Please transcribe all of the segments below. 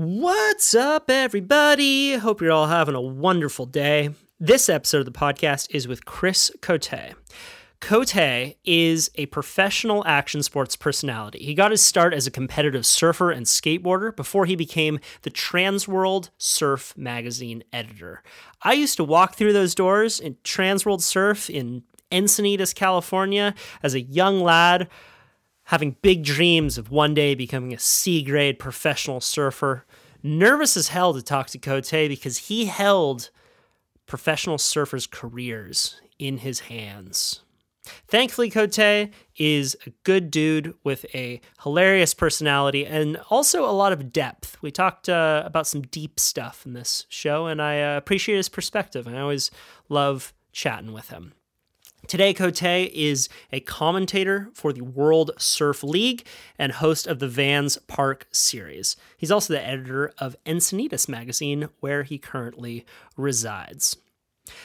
What's up, everybody? Hope you're all having a wonderful day. This episode of the podcast is with Chris Cote. Cote is a professional action sports personality. He got his start as a competitive surfer and skateboarder before he became the Transworld Surf magazine editor. I used to walk through those doors in Transworld Surf in Encinitas, California, as a young lad, having big dreams of one day becoming a C grade professional surfer. Nervous as hell to talk to Cote because he held professional surfers' careers in his hands. Thankfully, Cote is a good dude with a hilarious personality and also a lot of depth. We talked uh, about some deep stuff in this show, and I uh, appreciate his perspective. I always love chatting with him. Today, Cote is a commentator for the World Surf League and host of the Vans Park series. He's also the editor of Encinitas magazine, where he currently resides.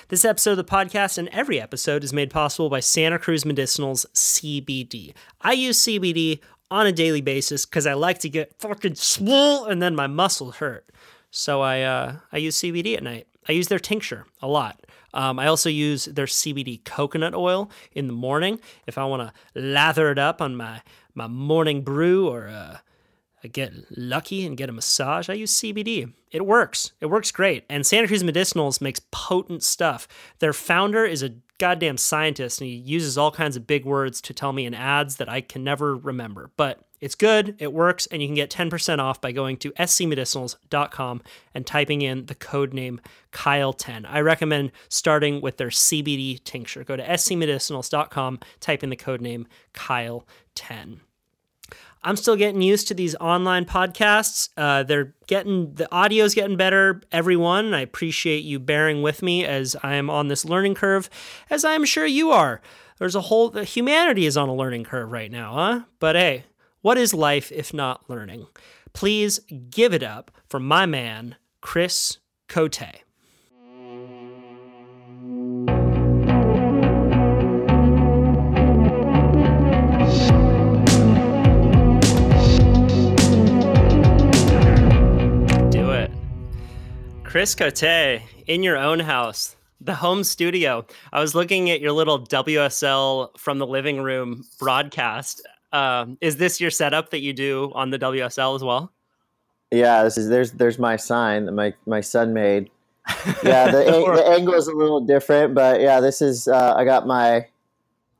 This episode of the podcast and every episode is made possible by Santa Cruz Medicinal's CBD. I use CBD on a daily basis because I like to get fucking swole and then my muscles hurt. So I uh, I use CBD at night. I use their tincture a lot. Um, I also use their CBD coconut oil in the morning if I want to lather it up on my my morning brew or uh, I get lucky and get a massage. I use CBD. It works. It works great. And Santa Cruz Medicinals makes potent stuff. Their founder is a goddamn scientist and he uses all kinds of big words to tell me in ads that I can never remember. But it's good, it works, and you can get 10% off by going to scmedicinals.com and typing in the code name Kyle10. I recommend starting with their CBD tincture. Go to scmedicinals.com, type in the code name Kyle10. I'm still getting used to these online podcasts. Uh, they're getting the audio's getting better, everyone. I appreciate you bearing with me as I am on this learning curve, as I am sure you are. There's a whole humanity is on a learning curve right now, huh? But hey, what is life if not learning? Please give it up for my man, Chris Cote. Chris Cote, in your own house, the home studio. I was looking at your little WSL from the living room broadcast um, is this your setup that you do on the WSL as well? Yeah, this is there's there's my sign that my my son made. Yeah, the, the angle is a little different, but yeah, this is uh, I got my.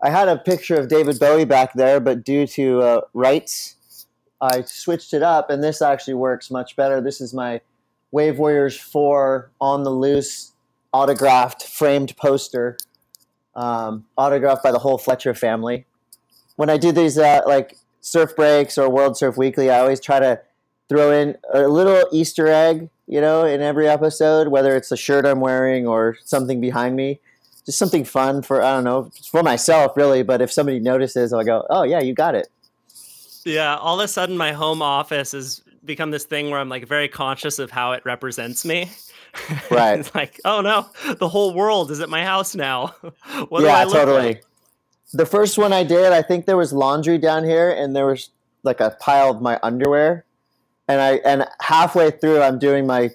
I had a picture of David Bowie back there, but due to uh, rights, I switched it up, and this actually works much better. This is my Wave Warriors Four on the loose autographed framed poster, um, autographed by the whole Fletcher family when I do these uh, like surf breaks or World Surf Weekly, I always try to throw in a little Easter egg, you know, in every episode, whether it's a shirt I'm wearing or something behind me. Just something fun for I don't know for myself really, but if somebody notices, I'll go, "Oh yeah, you got it." Yeah, all of a sudden my home office has become this thing where I'm like very conscious of how it represents me. Right. it's like, oh no, the whole world is at my house now. what yeah, totally. Like? the first one I did, I think there was laundry down here, and there was like a pile of my underwear, and I and halfway through, I'm doing my,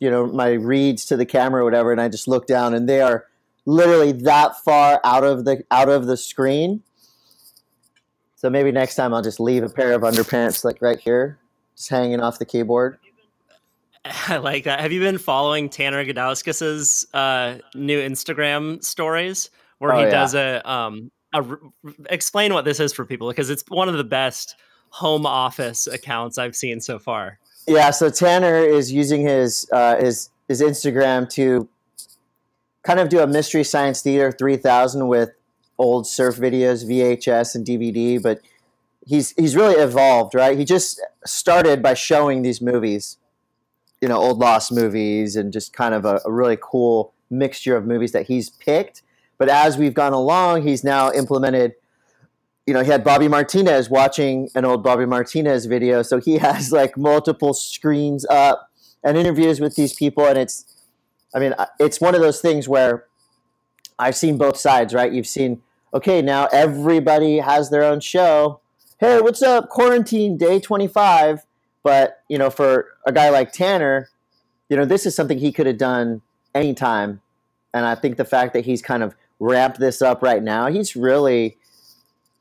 you know, my reads to the camera or whatever, and I just look down, and they are literally that far out of the out of the screen. So maybe next time I'll just leave a pair of underpants like right here, just hanging off the keyboard. I like that. Have you been following Tanner Gudauskas' uh, new Instagram stories where oh, he yeah. does a um, a, explain what this is for people because it's one of the best home office accounts I've seen so far. Yeah, so Tanner is using his uh, his his Instagram to kind of do a mystery science theater 3000 with old surf videos, VHS and DVD, but he's he's really evolved, right? He just started by showing these movies, you know, old lost movies and just kind of a, a really cool mixture of movies that he's picked but as we've gone along, he's now implemented. You know, he had Bobby Martinez watching an old Bobby Martinez video, so he has like multiple screens up and interviews with these people, and it's, I mean, it's one of those things where I've seen both sides, right? You've seen, okay, now everybody has their own show. Hey, what's up? Quarantine day 25. But you know, for a guy like Tanner, you know, this is something he could have done anytime. And I think the fact that he's kind of ramped this up right now, he's really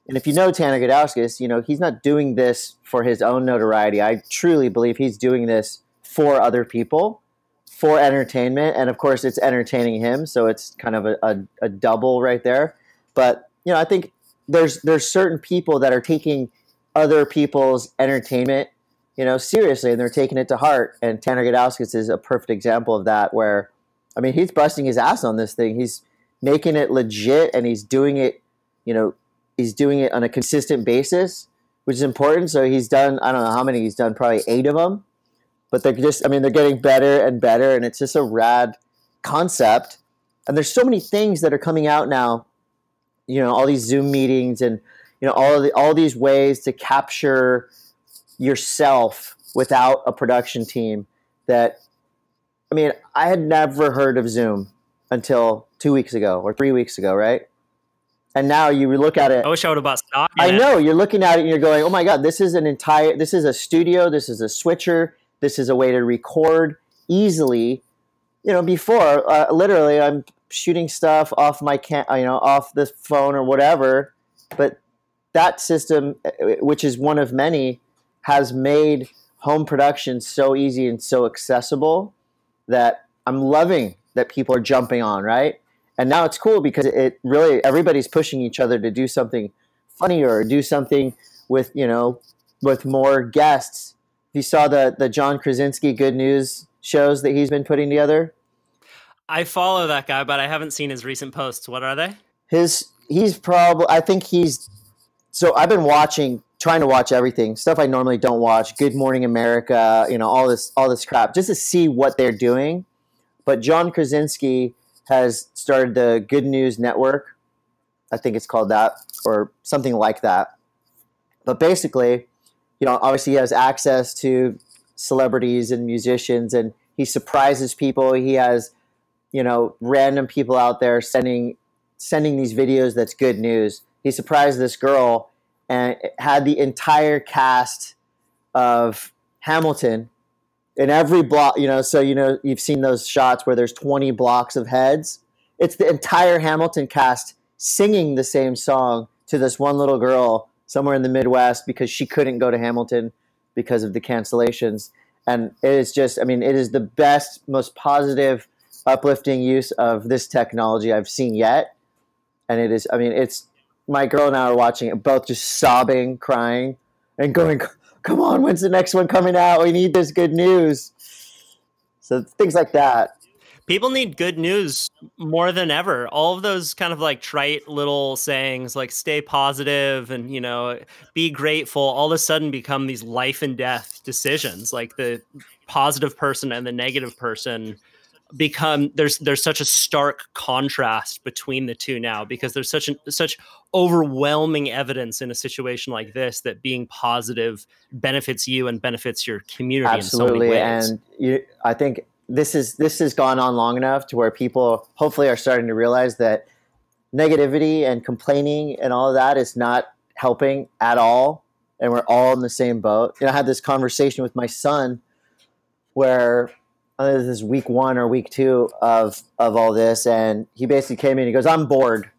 and if you know Tanner Gudauskas, you know, he's not doing this for his own notoriety. I truly believe he's doing this for other people, for entertainment. And of course, it's entertaining him. So it's kind of a, a, a double right there. But, you know, I think there's there's certain people that are taking other people's entertainment, you know, seriously, and they're taking it to heart. And Tanner Gudauskas is a perfect example of that. Where, I mean, he's busting his ass on this thing. He's making it legit, and he's doing it, you know, he's doing it on a consistent basis, which is important. So he's done I don't know how many he's done, probably eight of them. But they're just I mean they're getting better and better, and it's just a rad concept. And there's so many things that are coming out now. You know, all these Zoom meetings and you know all the, all these ways to capture yourself without a production team that I mean, I had never heard of Zoom until two weeks ago or three weeks ago, right? and now you look at it. I wish I would have bought stock. I know you're looking at it and you're going, "Oh my god, this is an entire. This is a studio. This is a switcher. This is a way to record easily." You know, before uh, literally, I'm shooting stuff off my can, you know, off the phone or whatever. But that system, uh, which is one of many, has made home production so easy and so accessible that I'm loving that people are jumping on. Right and now it's cool because it really everybody's pushing each other to do something funnier or do something with you know with more guests you saw the the john krasinski good news shows that he's been putting together i follow that guy but i haven't seen his recent posts what are they his he's probably i think he's so i've been watching trying to watch everything stuff i normally don't watch good morning america you know all this all this crap just to see what they're doing but john krasinski has started the Good News Network. I think it's called that or something like that. But basically, you know, obviously he has access to celebrities and musicians and he surprises people. He has, you know, random people out there sending sending these videos that's good news. He surprised this girl and had the entire cast of Hamilton in every block, you know, so you know you've seen those shots where there's 20 blocks of heads. It's the entire Hamilton cast singing the same song to this one little girl somewhere in the Midwest because she couldn't go to Hamilton because of the cancellations. And it is just, I mean, it is the best, most positive, uplifting use of this technology I've seen yet. And it is, I mean, it's my girl and I are watching it, both just sobbing, crying, and going, come on, when's the next one coming out? We need this good news. So things like that. People need good news more than ever. All of those kind of like trite little sayings like stay positive and, you know, be grateful all of a sudden become these life and death decisions. Like the positive person and the negative person become there's there's such a stark contrast between the two now because there's such an such overwhelming evidence in a situation like this that being positive benefits you and benefits your community absolutely so and you, i think this is this has gone on long enough to where people hopefully are starting to realize that negativity and complaining and all of that is not helping at all and we're all in the same boat. You know i had this conversation with my son where Uh, this is week one or week two of of all this, and he basically came in. He goes, "I'm bored,"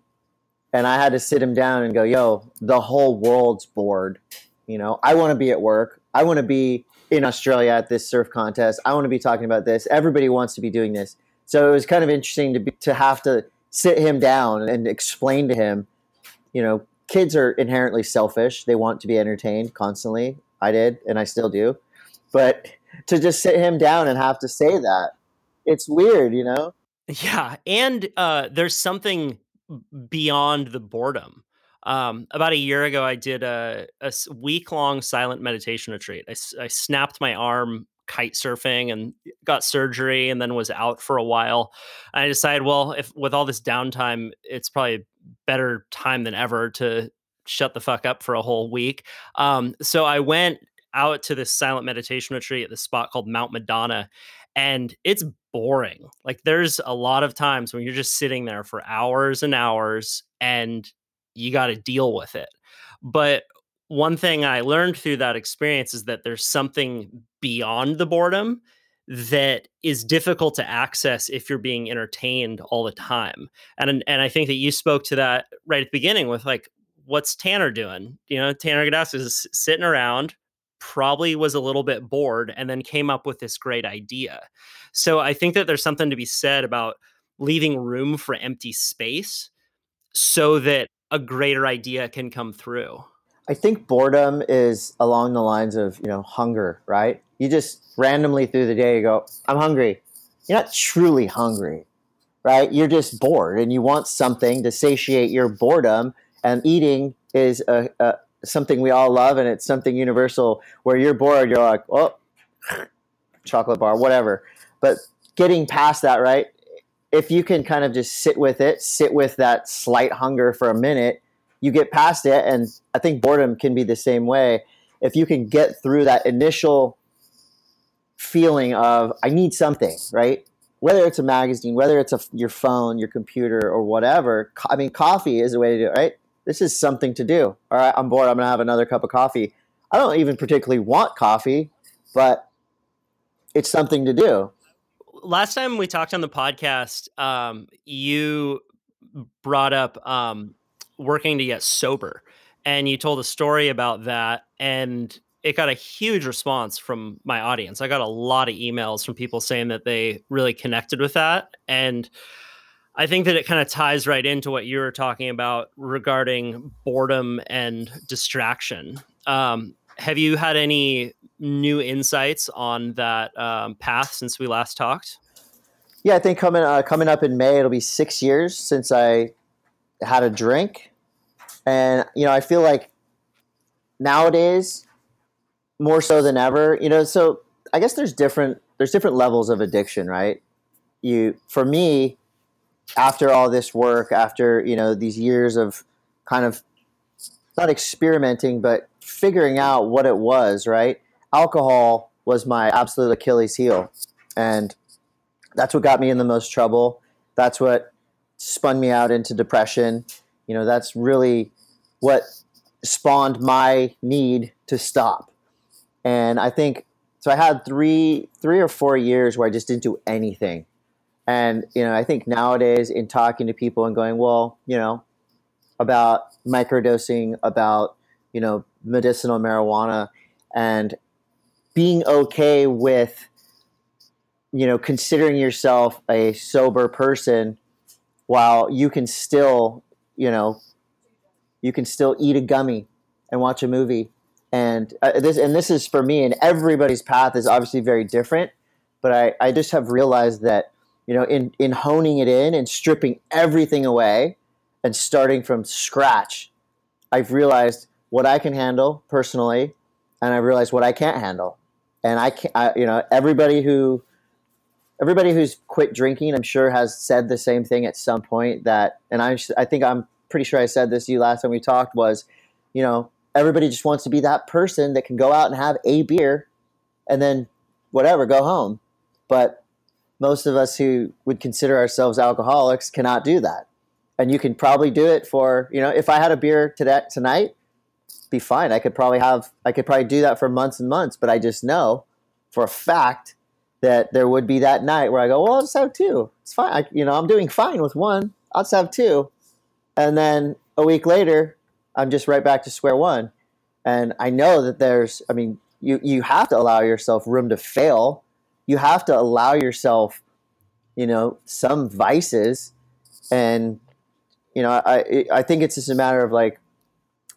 and I had to sit him down and go, "Yo, the whole world's bored. You know, I want to be at work. I want to be in Australia at this surf contest. I want to be talking about this. Everybody wants to be doing this." So it was kind of interesting to be, to have to sit him down and explain to him, you know, kids are inherently selfish. They want to be entertained constantly. I did, and I still do, but to just sit him down and have to say that. It's weird, you know? Yeah. And uh, there's something beyond the boredom. Um, about a year ago, I did a, a week long silent meditation retreat. I, I snapped my arm kite surfing and got surgery and then was out for a while. I decided, well, if with all this downtime, it's probably better time than ever to shut the fuck up for a whole week. Um, so I went out to this silent meditation retreat at this spot called Mount Madonna. And it's boring. Like there's a lot of times when you're just sitting there for hours and hours and you got to deal with it. But one thing I learned through that experience is that there's something beyond the boredom that is difficult to access if you're being entertained all the time. And and I think that you spoke to that right at the beginning with like what's Tanner doing? You know, Tanner Gudauskas is sitting around, probably was a little bit bored, and then came up with this great idea. So I think that there's something to be said about leaving room for empty space so that a greater idea can come through. I think boredom is along the lines of, you know, hunger, right? You just randomly through the day you go, I'm hungry. You're not truly hungry, right? You're just bored and you want something to satiate your boredom. And eating is a, a something we all love and it's something universal where you're bored, you're like, oh, chocolate bar, whatever. But getting past that, right? If you can kind of just sit with it, sit with that slight hunger for a minute, you get past it. And I think boredom can be the same way. If you can get through that initial feeling of, I need something, right? Whether it's a magazine, whether it's a, your phone, your computer, or whatever. I mean, coffee is a way to do it, right? This is something to do. All right, I'm bored. I'm going to have another cup of coffee. I don't even particularly want coffee, but it's something to do. Last time we talked on the podcast, um, you brought up um, working to get sober and you told a story about that and it got a huge response from my audience i got a lot of emails from people saying that they really connected with that and i think that it kind of ties right into what you were talking about regarding boredom and distraction. Um, have you had any new insights on that um, path since we last talked? Yeah i think coming uh, coming up in may it'll be six years since i had a drink. And, you know, I feel like nowadays, more so than ever, you know, so I guess there's different there's different levels of addiction, right? You for me, after all this work, after, you know, these years of kind of not experimenting, but figuring out what it was, right? Alcohol was my absolute Achilles heel. And that's what got me in the most trouble. That's what spun me out into depression. You know, that's really what spawned my need to stop. And I think so. I had three, three or four years where I just didn't do anything. And you know, I think nowadays, in talking to people and going, well, you know, about microdosing, about you know, medicinal marijuana, and being okay with you know considering yourself a sober person while you can still you know you can still eat a gummy and watch a movie. And uh, this and this is for me. And everybody's path is obviously very different. But I, I just have realized that you know in in honing it in and stripping everything away and starting from scratch, I've realized what I can handle personally, and I realized what I can't handle. And I can't, I, you know, everybody who everybody who's quit drinking, I'm sure, has said the same thing at some point. That, and I, I think I'm pretty sure I said this to you last time we talked was, you know, everybody just wants to be that person that can go out and have a beer and then whatever, go home. But most of us who would consider ourselves alcoholics cannot do that. And you can probably do it for, you know, if I had a beer today, tonight, be fine. I could probably have, I could probably do that for months and months, but I just know for a fact that there would be that night where I go, well, I'll just have two. It's fine. I, you know, I'm doing fine with one. I'll just have two. And then a week later, I'm just right back to square one. And I know that there's, I mean, you, you have to allow yourself room to fail. You have to allow yourself, you know, some vices. And, you know, I, I think it's just a matter of like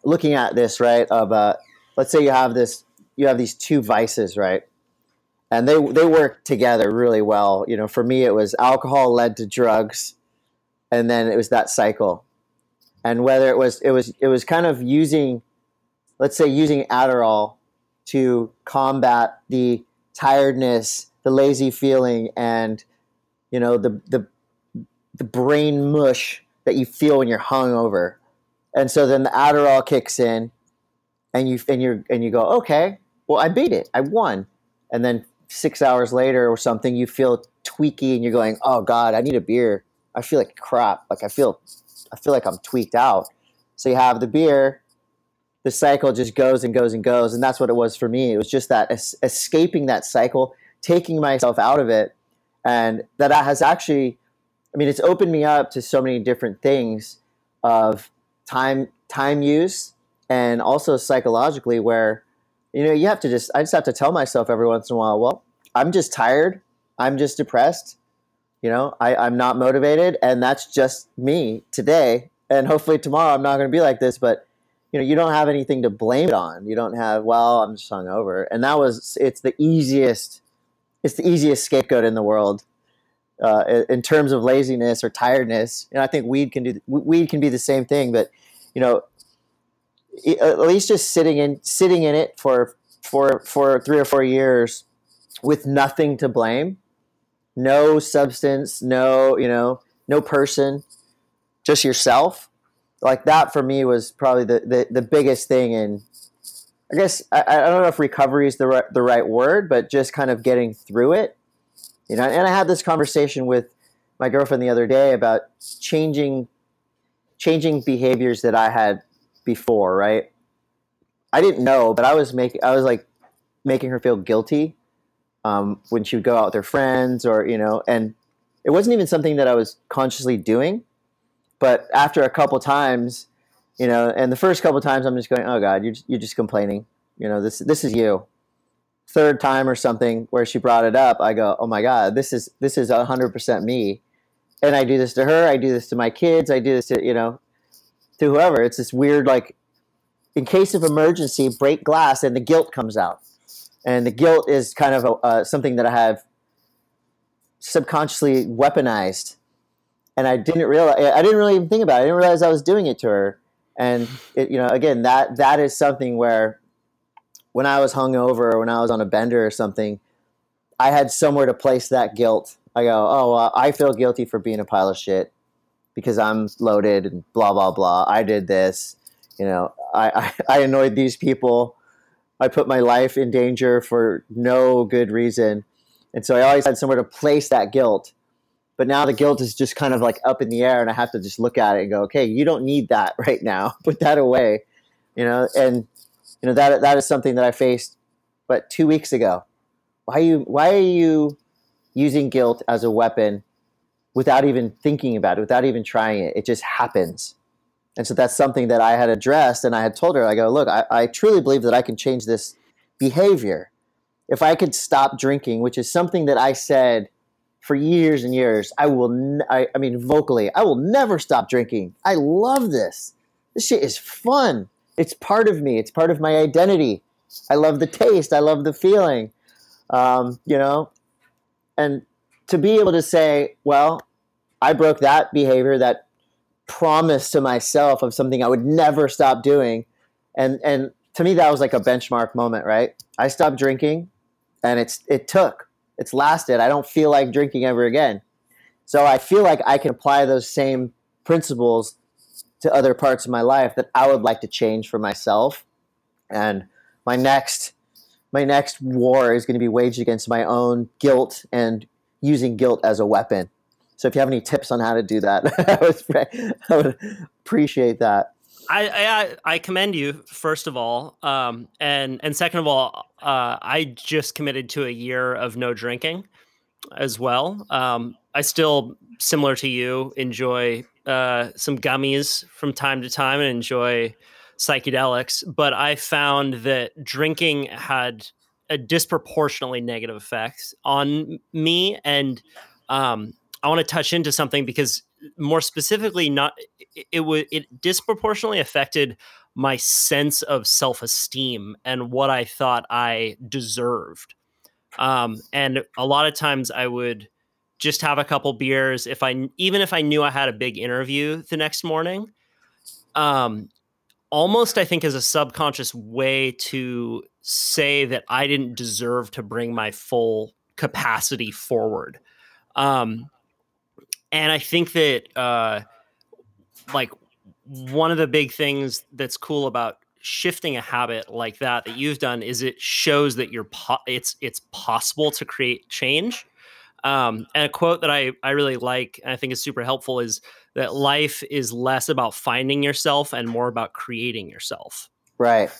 looking at this, right? Of, uh, let's say you have this, you have these two vices, right? And they, they work together really well. You know, for me, it was alcohol led to drugs. And then it was that cycle and whether it was it was it was kind of using let's say using Adderall to combat the tiredness, the lazy feeling and you know the the the brain mush that you feel when you're hungover. And so then the Adderall kicks in and you and you and you go, "Okay, well I beat it. I won." And then 6 hours later or something you feel tweaky and you're going, "Oh god, I need a beer. I feel like crap. Like I feel I feel like I'm tweaked out. So you have the beer, the cycle just goes and goes and goes. And that's what it was for me. It was just that es- escaping that cycle, taking myself out of it. And that has actually, I mean, it's opened me up to so many different things of time, time use and also psychologically where, you know, you have to just, I just have to tell myself every once in a while, well, I'm just tired. I'm just depressed. You know, I, I'm not motivated. And that's just me today. And hopefully tomorrow I'm not going to be like this, but you know, you don't have anything to blame it on. You don't have, well, I'm just hungover. And that was, it's the easiest, it's the easiest scapegoat in the world. Uh, in terms of laziness or tiredness, and I think weed can do weed can be the same thing. But you know, at least just sitting in sitting in it for for for three or four years with nothing to blame, no substance, no you know, no person, just yourself. Like that for me was probably the the, the biggest thing. And I guess I, I don't know if recovery is the right, the right word, but just kind of getting through it. You know, and I had this conversation with my girlfriend the other day about changing changing behaviors that I had before, right? I didn't know, but I was making I was like making her feel guilty um, when she would go out with her friends or you know, and it wasn't even something that I was consciously doing. But after a couple times, you know, and the first couple times, I'm just going, "Oh God, you're you're just complaining." You know, this this is you. Third time or something where she brought it up, I go, "Oh my God, this is this is hundred percent me." And I do this to her. I do this to my kids. I do this to you know, to whoever. It's this weird like, in case of emergency, break glass, and the guilt comes out and the guilt is kind of a, uh, something that I have subconsciously weaponized, and I didn't realize I didn't really even think about it. I didn't realize I was doing it to her, and it, you know, again, that that is something where when I was hungover or when I was on a bender or something, I had somewhere to place that guilt. I go, oh, I feel guilty for being a pile of shit because I'm loaded and blah blah blah. I did this, you know. I, I, I annoyed these people I put my life in danger for no good reason. And so I always had somewhere to place that guilt. But now the guilt is just kind of like up in the air and I have to just look at it and go, okay, you don't need that right now. Put that away. You know, and you know that that is something that I faced but 2 weeks ago. Why you why are you using guilt as a weapon without even thinking about it, without even trying it? It just happens. And so that's something that I had addressed and I had told her, I go, look, I, I truly believe that I can change this behavior. If I could stop drinking, which is something that I said for years and years, I will, n- I, I mean, vocally, I will never stop drinking. I love this. This shit is fun. It's part of me, it's part of my identity. I love the taste, I love the feeling, um, you know? And to be able to say, well, I broke that behavior, that promise to myself of something I would never stop doing. And and to me that was like a benchmark moment, right? I stopped drinking and it's it took. It's lasted. I don't feel like drinking ever again. So I feel like I can apply those same principles to other parts of my life that I would like to change for myself. And my next my next war is going to be waged against my own guilt and using guilt as a weapon. So if you have any tips on how to do that, I, would, I would appreciate that. I, I, I commend you first of all, um, and and second of all, uh, I just committed to a year of no drinking, as well. Um, I still, similar to you, enjoy uh, some gummies from time to time and enjoy psychedelics, but I found that drinking had a disproportionately negative effect on me and um, I want to touch into something because more specifically, not it, it would it disproportionately affected my sense of self esteem and what I thought I deserved. Um, and a lot of times I would just have a couple beers if I even if I knew I had a big interview the next morning. Um, almost I think as a subconscious way to say that I didn't deserve to bring my full capacity forward. Um, and I think that uh, like one of the big things that's cool about shifting a habit like that that you've done is it shows that you're po- it's it's possible to create change. Um, and a quote that I I really like and I think is super helpful is that life is less about finding yourself and more about creating yourself. Right.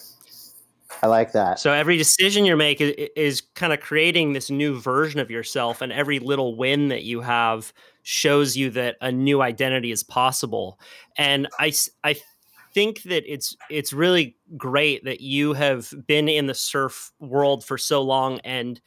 I like that. So every decision you make is, is kind of creating this new version of yourself, and every little win that you have shows you that a new identity is possible. And I, I think that it's it's really great that you have been in the surf world for so long, and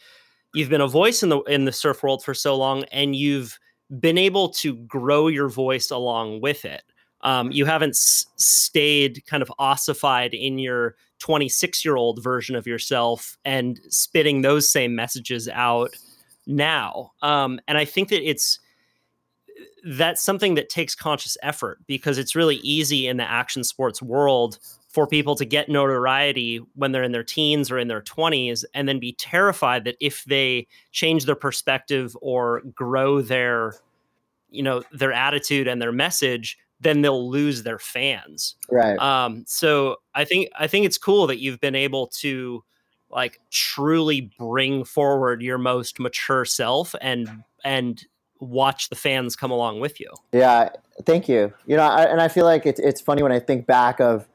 you've been a voice in the in the surf world for so long, and you've been able to grow your voice along with it. Um, you haven't s- stayed kind of ossified in your 26 year old version of yourself and spitting those same messages out now. Um, and I think that it's that's something that takes conscious effort because it's really easy in the action sports world for people to get notoriety when they're in their teens or in their 20s and then be terrified that if they change their perspective or grow their you know their attitude and their message then they'll lose their fans. Right. Um, so I think I think it's cool that you've been able to like truly bring forward your most mature self and and watch the fans come along with you. Yeah, thank you. You know, I, and I feel like it's it's funny when I think back of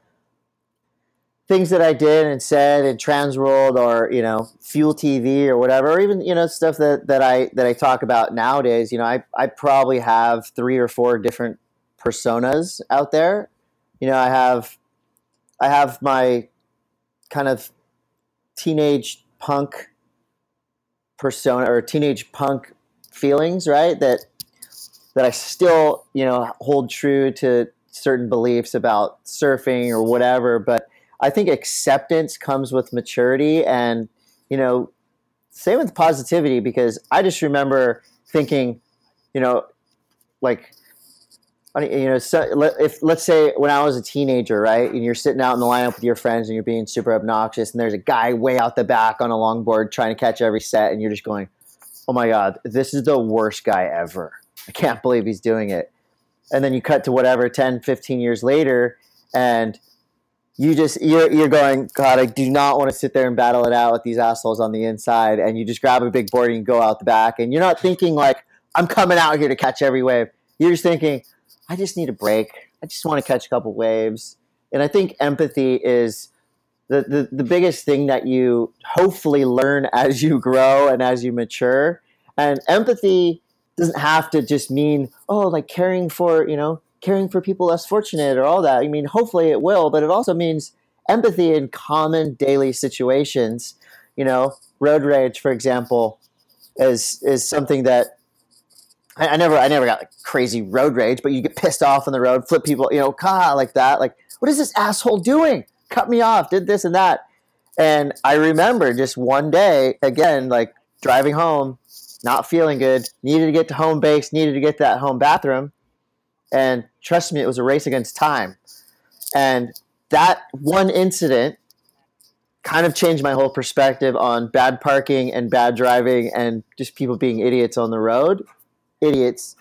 things that I did and said in Transworld or you know Fuel TV or whatever, or even you know stuff that that I that I talk about nowadays. You know, I I probably have three or four different personas out there. You know, I have I have my kind of teenage punk persona or teenage punk feelings, right? That that I still, you know, hold true to certain beliefs about surfing or whatever, but I think acceptance comes with maturity and, you know, same with positivity because I just remember thinking, you know, like you know, so if let's say when I was a teenager, right, and you're sitting out in the lineup with your friends and you're being super obnoxious, and there's a guy way out the back on a longboard trying to catch every set, and you're just going, "Oh my god, this is the worst guy ever! I can't believe he's doing it." And then you cut to whatever 10, 15 years later, and you just you're you're going, God, I do not want to sit there and battle it out with these assholes on the inside, and you just grab a big board and you go out the back, and you're not thinking like, I'm coming out here to catch every wave. You're just thinking I just need a break. I just want to catch a couple waves. And I think empathy is the, the, the biggest thing that you hopefully learn as you grow and as you mature. And empathy doesn't have to just mean, oh, like caring for, you know, caring for people less fortunate or all that. I mean, hopefully it will, but it also means empathy in common daily situations. You know, road rage, for example, is is something that I, I, never I never got like crazy road rage, but you get pissed off on the road, flip people, you know, ka like that. Like, what is this asshole doing? Cut me off, did this and that. And I remember just one day, again, like driving home, not feeling good, needed to get to home base, needed to get to that home bathroom. And trust me, it was a race against time. And that one incident kind of changed my whole perspective on bad parking and bad driving and just people being idiots on the road idiots,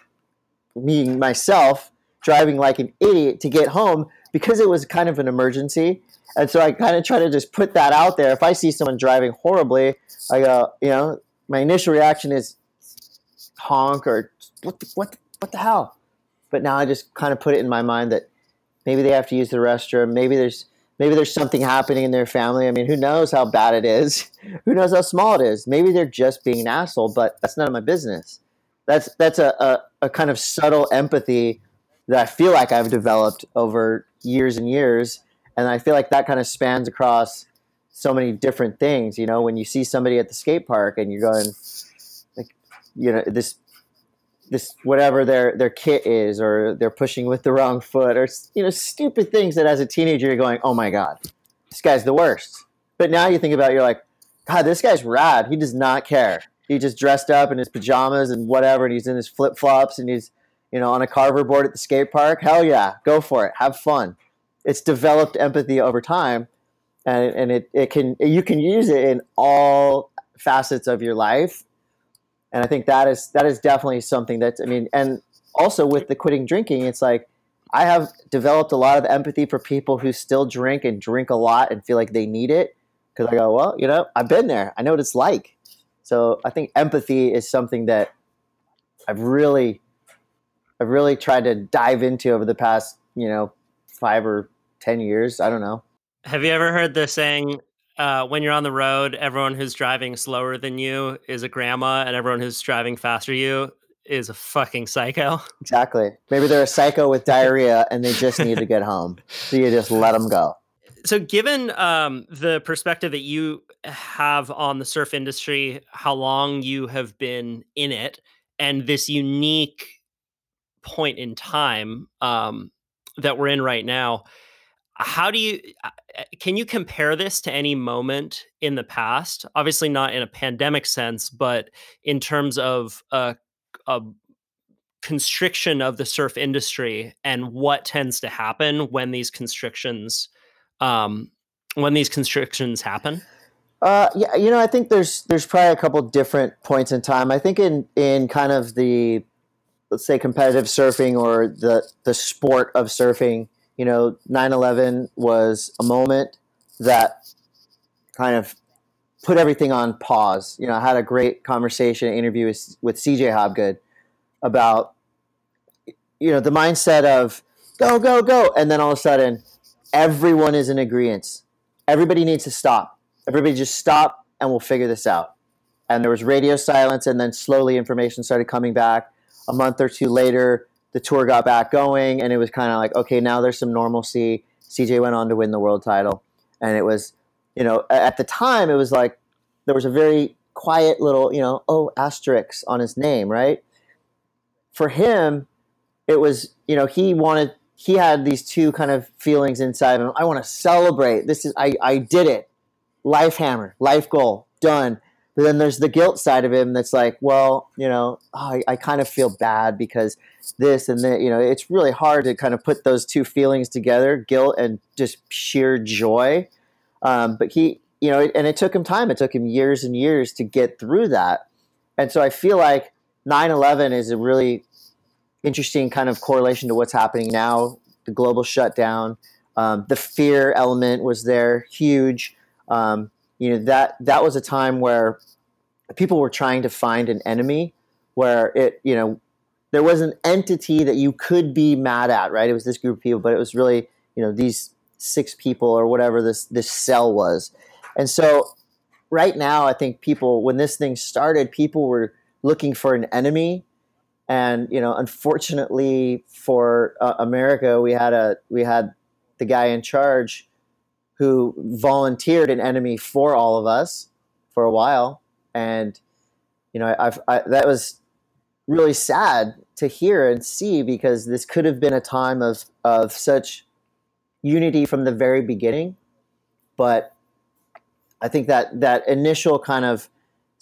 me myself, driving like an idiot to get home because it was kind of an emergency. And so I kind of try to just put that out there. If I see someone driving horribly, I go, you know, my initial reaction is honk or what the, what the, what the hell. But now I just kind of put it in my mind that maybe they have to use the restroom. Maybe there's maybe there's something happening in their family. I mean, who knows how bad it is? who knows how small it is? Maybe they're just being an asshole, but that's none of my business that's that's a, a, a kind of subtle empathy that I feel like I've developed over years and years, and I feel like that kind of spans across so many different things. You know, when you see somebody at the skate park and you're going, like, you know, this this whatever their their kit is, or they're pushing with the wrong foot, or you know, stupid things that as a teenager you're going, oh my god, this guy's the worst. But now you think about, it, you're like, God, this guy's rad. He does not care he just dressed up in his pajamas and whatever, and he's in his flip flops and he's you know on a carver board at the skate park. Hell yeah, go for it, have fun. It's developed empathy over time, and and it it can you can use it in all facets of your life, and I think that is that is definitely something that's I mean, and also with the quitting drinking, it's like. I have developed a lot of empathy for people who still drink and drink a lot and feel like they need it because I go, well, you know, I've been there. I know what it's like so I think empathy is something that I've really, I've really tried to dive into over the past, you know, five or ten years. I don't know. Have you ever heard the saying, uh, when you're on the road, everyone who's driving slower than you is a grandma, and everyone who's driving faster you is a fucking psycho? Exactly. Maybe they're a psycho with diarrhea and they just need to get home. So you just let them go. So, given um, the perspective that you have on the surf industry, how long you have been in it, and this unique point in time um, that we're in right now, how do you uh, uh, can you compare this to any moment in the past? Obviously, not in a pandemic sense, but in terms of a, a constriction of the surf industry and what tends to happen when these constrictions um, when these constrictions happen? Uh, yeah, you know, I think there's there's probably a couple different points in time. I think in in kind of the let's say competitive surfing or the the sport of surfing, you know, 9/11 was a moment that kind of put everything on pause. You know, I had a great conversation interview with, with CJ Hobgood about you know the mindset of go go go, and then all of a sudden everyone is in agreement. Everybody needs to stop. Everybody just stop, and we'll figure this out. And there was radio silence, and then slowly information started coming back. A month or two later, the tour got back going, and it was kind of like, okay, now there's some normalcy. CJ went on to win the world title, and it was, you know, at the time, it was like there was a very quiet little, you know, oh asterisk on his name, right? For him, it was, you know, he wanted he had these two kind of feelings inside him. I want to celebrate. This is I, I did it. Life hammer, life goal, done. But then there's the guilt side of him that's like, well, you know, oh, I, I kind of feel bad because this and that. You know, it's really hard to kind of put those two feelings together, guilt and just sheer joy. Um, but he, you know, and it took him time. It took him years and years to get through that. And so I feel like 9 11 is a really interesting kind of correlation to what's happening now. The global shutdown, um, the fear element was there, huge. Um, you know that that was a time where people were trying to find an enemy, where it you know there was an entity that you could be mad at, right? It was this group of people, but it was really you know these six people or whatever this this cell was, and so right now I think people when this thing started, people were looking for an enemy and you know unfortunately for uh, america we had a we had the guy in charge who volunteered an enemy for all of us for a while and you know I've, I, that was really sad to hear and see because this could have been a time of of such unity from the very beginning but i think that that initial kind of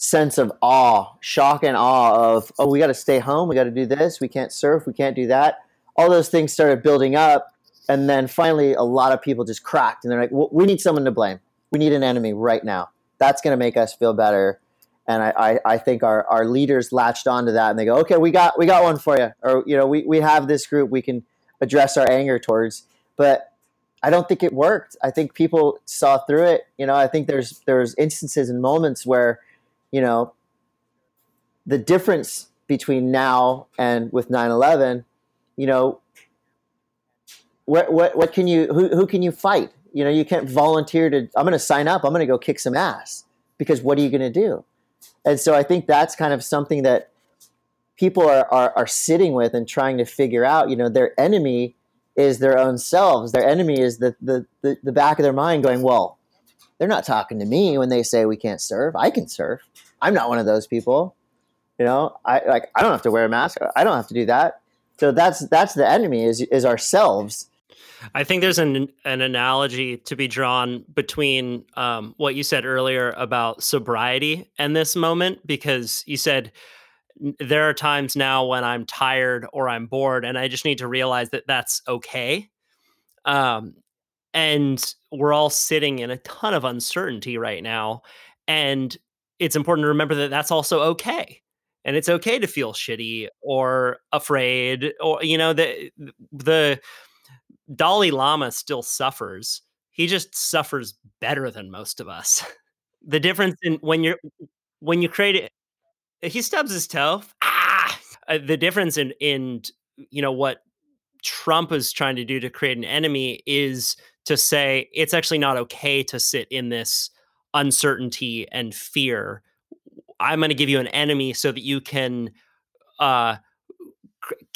sense of awe, shock and awe of, oh, we got to stay home, we got to do this, we can't surf, we can't do that. All those things started building up. And then finally, a lot of people just cracked and they're like, well, we need someone to blame. We need an enemy right now. That's going to make us feel better. And I, I, I, think our, our leaders latched onto that and they go, okay, we got, we got one for you. Or, you know, we, we have this group we can address our anger towards. But I don't think it worked. I think people saw through it. You know, I think there's, there's instances and moments where, you know, the difference between now and with 9-11, you know, what, what, what can you, who, who can you fight? You know, you can't volunteer to, I'm going to sign up. I'm going to go kick some ass because what are you going to do? And so I think that's kind of something that people are, are, are sitting with and trying to figure out, you know, their enemy is their own selves. Their enemy is the, the, the, the back of their mind going, well, they're not talking to me when they say we can't serve. I can serve. I'm not one of those people. You know, I like I don't have to wear a mask. I don't have to do that. So that's that's the enemy is is ourselves. I think there's an an analogy to be drawn between um, what you said earlier about sobriety and this moment because you said there are times now when I'm tired or I'm bored and I just need to realize that that's okay. Um, and we're all sitting in a ton of uncertainty right now and it's important to remember that that's also okay and it's okay to feel shitty or afraid or you know the the Dalai Lama still suffers he just suffers better than most of us the difference in when you're when you create it he stubs his toe ah! Uh, the difference in in you know what Trump is trying to do to create an enemy is to say it's actually not okay to sit in this uncertainty and fear. I'm going to give you an enemy so that you can uh,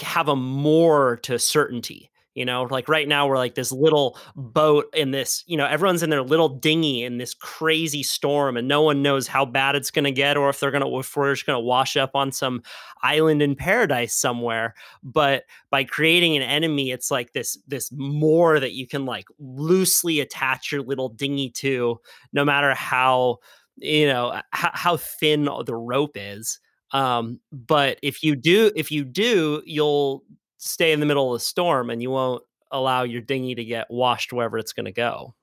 have a more to certainty you know like right now we're like this little boat in this you know everyone's in their little dinghy in this crazy storm and no one knows how bad it's going to get or if they're going to if we're just going to wash up on some island in paradise somewhere. But by creating an enemy it's like this this more that you can like loosely attach your little dinghy to no matter how you know how, how thin the rope is. Um, but if you do, if you do, you'll stay in the middle of the storm and you won't allow your dinghy to get washed wherever it's going to go.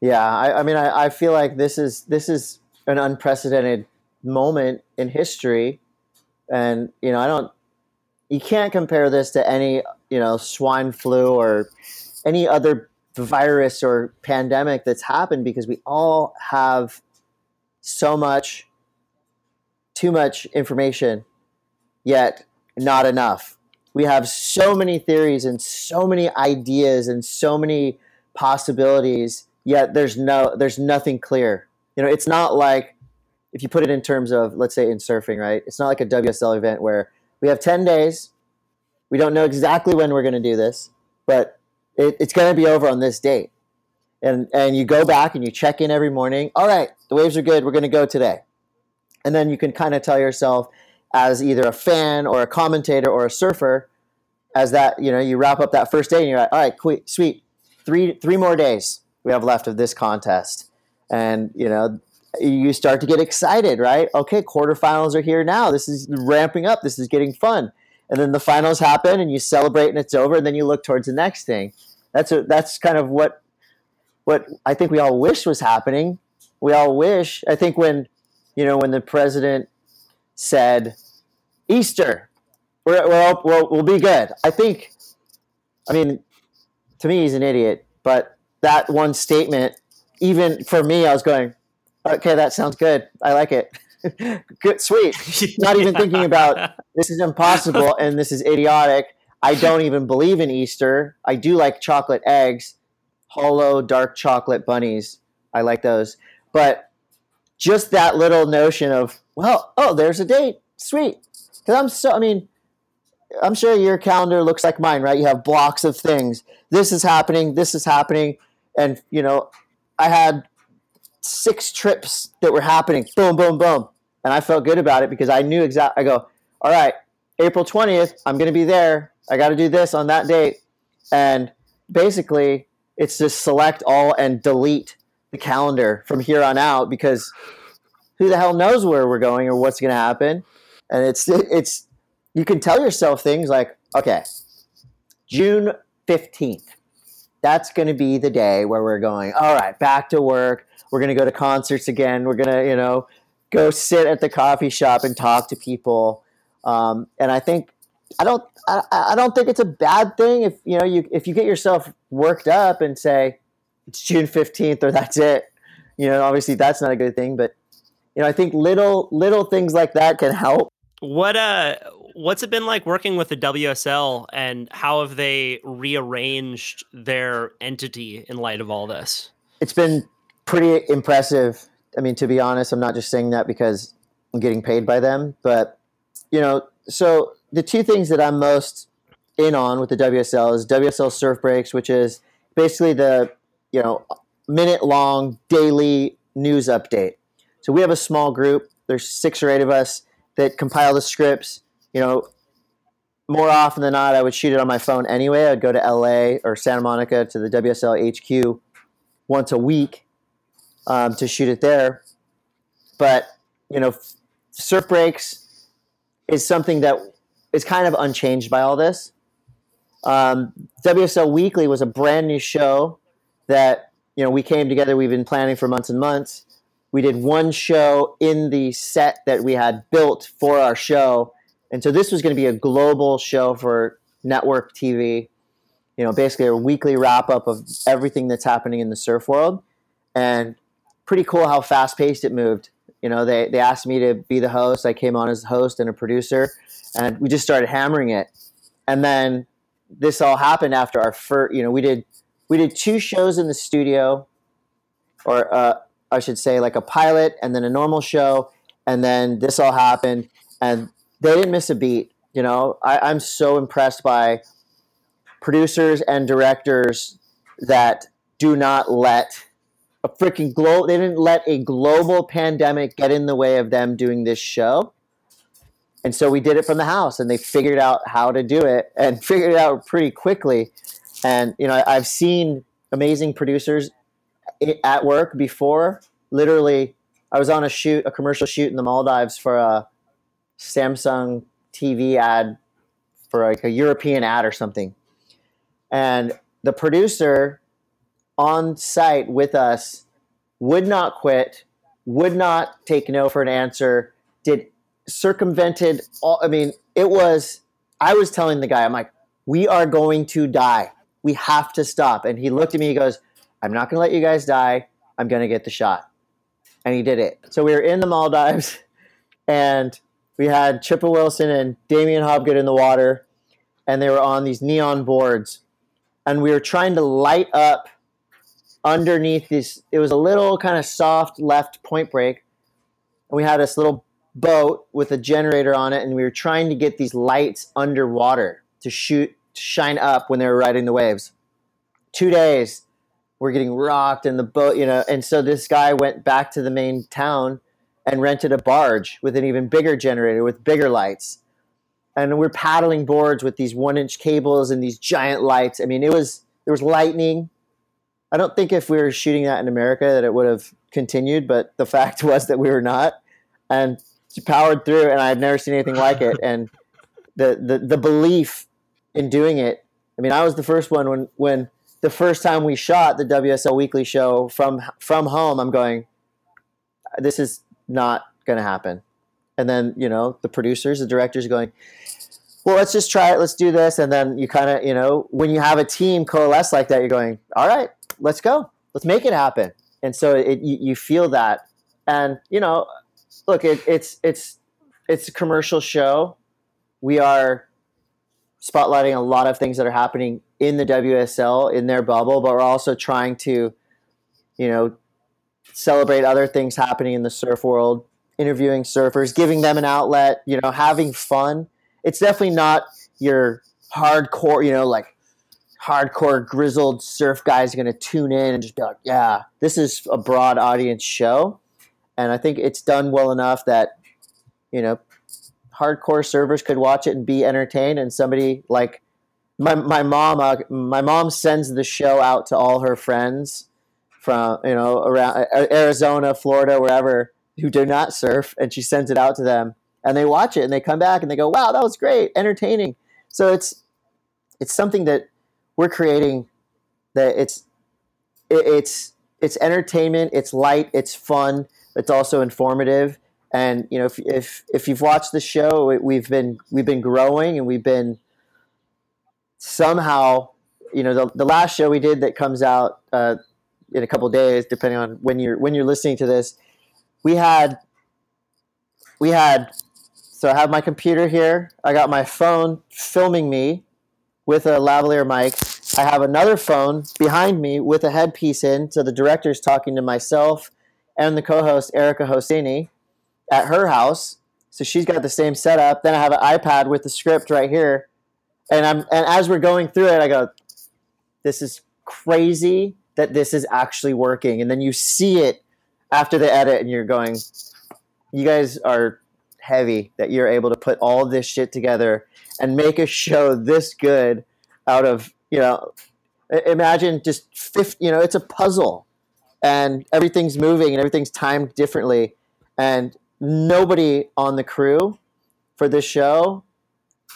Yeah, I, I mean, I, I, feel like this is this is an unprecedented moment in history, and you know, I don't, you can't compare this to any you know swine flu or any other virus or pandemic that's happened because we all have so much too much information, yet not enough. We have so many theories and so many ideas and so many possibilities, yet there's no there's nothing clear. You know, it's not like if you put it in terms of let's say in surfing, right? It's not like a WSL event where we have 10 days. We don't know exactly when we're going to do this, but it, it's going to be over on this date. And and you go back and you check in every morning. All right, the waves are good. We're going to go today and then you can kind of tell yourself as either a fan or a commentator or a surfer as that you know you wrap up that first day and you're like all right sweet. Three three more days we have left of this contest. And you know you start to get excited right? Okay quarterfinals are here now. This is ramping up. This is getting fun. And then the finals happen and you celebrate and it's over and then you look towards the next thing. That's a, that's kind of what what i think we all wish was happening. We all wish i think when you know, when the president said, Easter, we're, we're, we'll, we'll be good. I think, I mean, to me, he's an idiot, but that one statement, even for me, I was going, okay, that sounds good. I like it. good, sweet. Not even thinking about this is impossible and this is idiotic. I don't even believe in Easter. I do like chocolate eggs, hollow dark chocolate bunnies. I like those. But just that little notion of well oh there's a date. Sweet. Because i'm so i mean i'm sure your calendar looks like mine right? You have blocks of things. This is happening. This is happening. And you know i had six trips that were happening. Boom boom boom. And i felt good about it because i knew exactly i go all right april 20th i'm going to be there. I got to do this on that date. And basically it's just select all and delete the calendar from here on out because who the hell knows where we're going or what's going to happen. And it's it's you can tell yourself things like, okay, June 15th. That's going to be the day where we're going, all right, back to work. We're going to go to concerts again. We're going to, you know, go sit at the coffee shop and talk to people. Um, and I think I don't I, I, don't think it's a bad thing if you know you if you get yourself worked up and say it's June fifteenth or that's it. You know, obviously that's not a good thing, but you know, I think little little things like that can help. What uh what's it been like working with the WSL and how have they rearranged their entity in light of all this? It's been pretty impressive. I mean, to be honest, I'm not just saying that because I'm getting paid by them, but you know, so the two things that I'm most in on with the WSL is WSL Surf Breaks, which is basically the you know minute long daily news update. So we have a small group. There's six or eight of us that compile the scripts. You know, more often than not, I would shoot it on my phone anyway. I'd go to LA or Santa Monica to the WSL HQ once a week um, to shoot it there. But you know, surf breaks is something that is kind of unchanged by all this. Um, WSL Weekly was a brand new show that you know we came together. We've been planning for months and months. We did one show in the set that we had built for our show, and so this was going to be a global show for network TV. You know, basically a weekly wrap up of everything that's happening in the surf world, and pretty cool how fast paced it moved. You know, they they asked me to be the host. I came on as host and a producer, and we just started hammering it. And then this all happened after our first. You know, we did we did two shows in the studio, or uh, I should say, like a pilot and then a normal show, and then this all happened, and they didn't miss a beat. You know, I, I'm so impressed by producers and directors that do not let a freaking global they didn't let a global pandemic get in the way of them doing this show and so we did it from the house and they figured out how to do it and figured it out pretty quickly and you know i've seen amazing producers at work before literally i was on a shoot a commercial shoot in the maldives for a samsung tv ad for like a european ad or something and the producer on site with us would not quit, would not take no for an answer, did circumvented all I mean, it was I was telling the guy, I'm like, we are going to die. We have to stop. And he looked at me, he goes, I'm not gonna let you guys die. I'm gonna get the shot. And he did it. So we were in the Maldives and we had Chippa Wilson and Damian Hobgood in the water, and they were on these neon boards. And we were trying to light up underneath this. It was a little kind of soft left point break. And we had this little boat with a generator on it, and we were trying to get these lights underwater to shoot, to shine up when they were riding the waves. Two days, we're getting rocked in the boat, you know. And so this guy went back to the main town and rented a barge with an even bigger generator with bigger lights. And we're paddling boards with these one inch cables and these giant lights. I mean, it was there was lightning, I don't think if we were shooting that in America that it would have continued, but the fact was that we were not, and powered through, and I've never seen anything like it. And the the the belief in doing it. I mean, I was the first one when when the first time we shot the WSL Weekly show from from home. I'm going, this is not going to happen. And then you know the producers, the directors, going, well, let's just try it. Let's do this. And then you kind of, you know, when you have a team coalesce like that, you're going, all right, let's go. Let's make it happen. And so it, you, you feel that. And, you know, look, it, it's, it's, it's a commercial show. We are spotlighting a lot of things that are happening in the WSL in their bubble, but we're also trying to, you know, celebrate other things happening in the surf world, interviewing surfers, giving them an outlet, you know, having fun it's definitely not your hardcore, you know, like hardcore grizzled surf guys are going to tune in and just be like, yeah, this is a broad audience show. And I think it's done well enough that, you know, hardcore servers could watch it and be entertained. And somebody like my, my mom, uh, my mom sends the show out to all her friends from, you know, around uh, Arizona, Florida, wherever who do not surf. And she sends it out to them and they watch it and they come back and they go, "Wow, that was great, entertaining." So it's it's something that we're creating that it's it, it's it's entertainment, it's light, it's fun, it's also informative. And you know, if if if you've watched the show, we've been we've been growing and we've been somehow, you know, the, the last show we did that comes out uh, in a couple days, depending on when you're when you're listening to this, we had we had so I have my computer here. I got my phone filming me with a lavalier mic. I have another phone behind me with a headpiece in, so the director's talking to myself and the co-host Erica Hosseini at her house. So she's got the same setup. Then I have an iPad with the script right here, and I'm and as we're going through it, I go, "This is crazy that this is actually working." And then you see it after the edit, and you're going, "You guys are heavy that you're able to put all this shit together and make a show this good out of you know imagine just 50 you know it's a puzzle and everything's moving and everything's timed differently and nobody on the crew for this show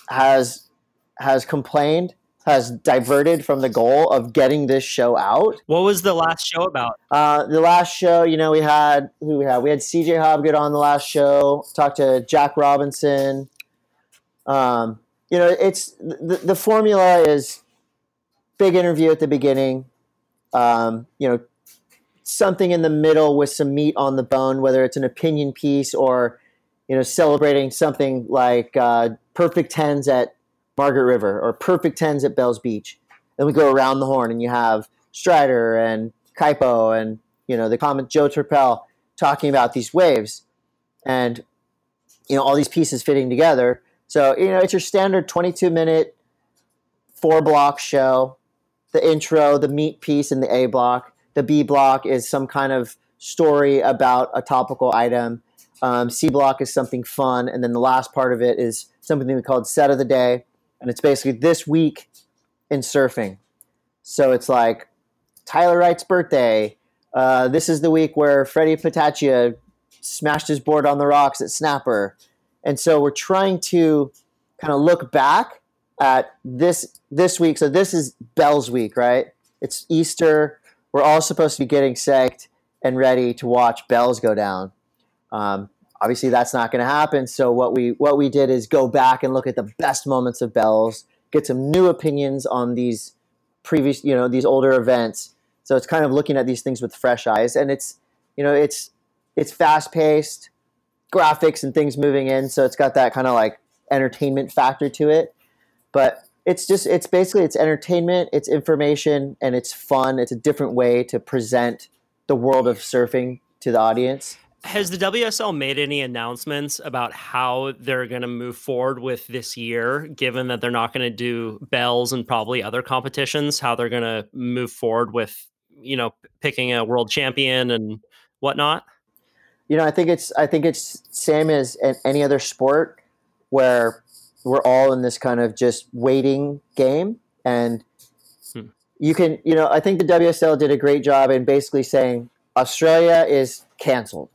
has has complained has diverted from the goal of getting this show out. What was the last show about? Uh, the last show, you know, we had who we had? We had CJ Hobgood on the last show. Talked to Jack Robinson. Um, you know, it's the, the formula is big interview at the beginning. Um, you know, something in the middle with some meat on the bone, whether it's an opinion piece or you know celebrating something like uh, perfect tens at Margaret River or perfect tens at Bells Beach. Then we go around the horn and you have Strider and Kaipo and you know the comment Joe Turpel talking about these waves and you know all these pieces fitting together. So you know it's your standard 22 minute four block show. The intro, the meat piece and the A block. The B block is some kind of story about a topical item. Um, C block is something fun, and then the last part of it is something we called set of the day, and it's basically this week in surfing. So it's like Tyler Wright's birthday. Uh, this is the week where Freddie Patacchia smashed his board on the rocks at Snapper, and so we're trying to kind of look back at this this week. So this is Bell's week, right? It's Easter. We're all supposed to be getting psyched and ready to watch bells go down. Um, obviously, that's not going to happen. So what we what we did is go back and look at the best moments of bells, get some new opinions on these previous, you know, these older events. So it's kind of looking at these things with fresh eyes, and it's you know it's it's fast paced, graphics and things moving in. So it's got that kind of like entertainment factor to it, but it's just it's basically it's entertainment, it's information, and it's fun. It's a different way to present the world of surfing to the audience. Has the WSL made any announcements about how they're going to move forward with this year, given that they're not going to do bells and probably other competitions? How they're going to move forward with, you know, picking a world champion and whatnot? You know, I think it's I think it's same as any other sport where we're all in this kind of just waiting game, and hmm. you can, you know, I think the WSL did a great job in basically saying Australia is canceled.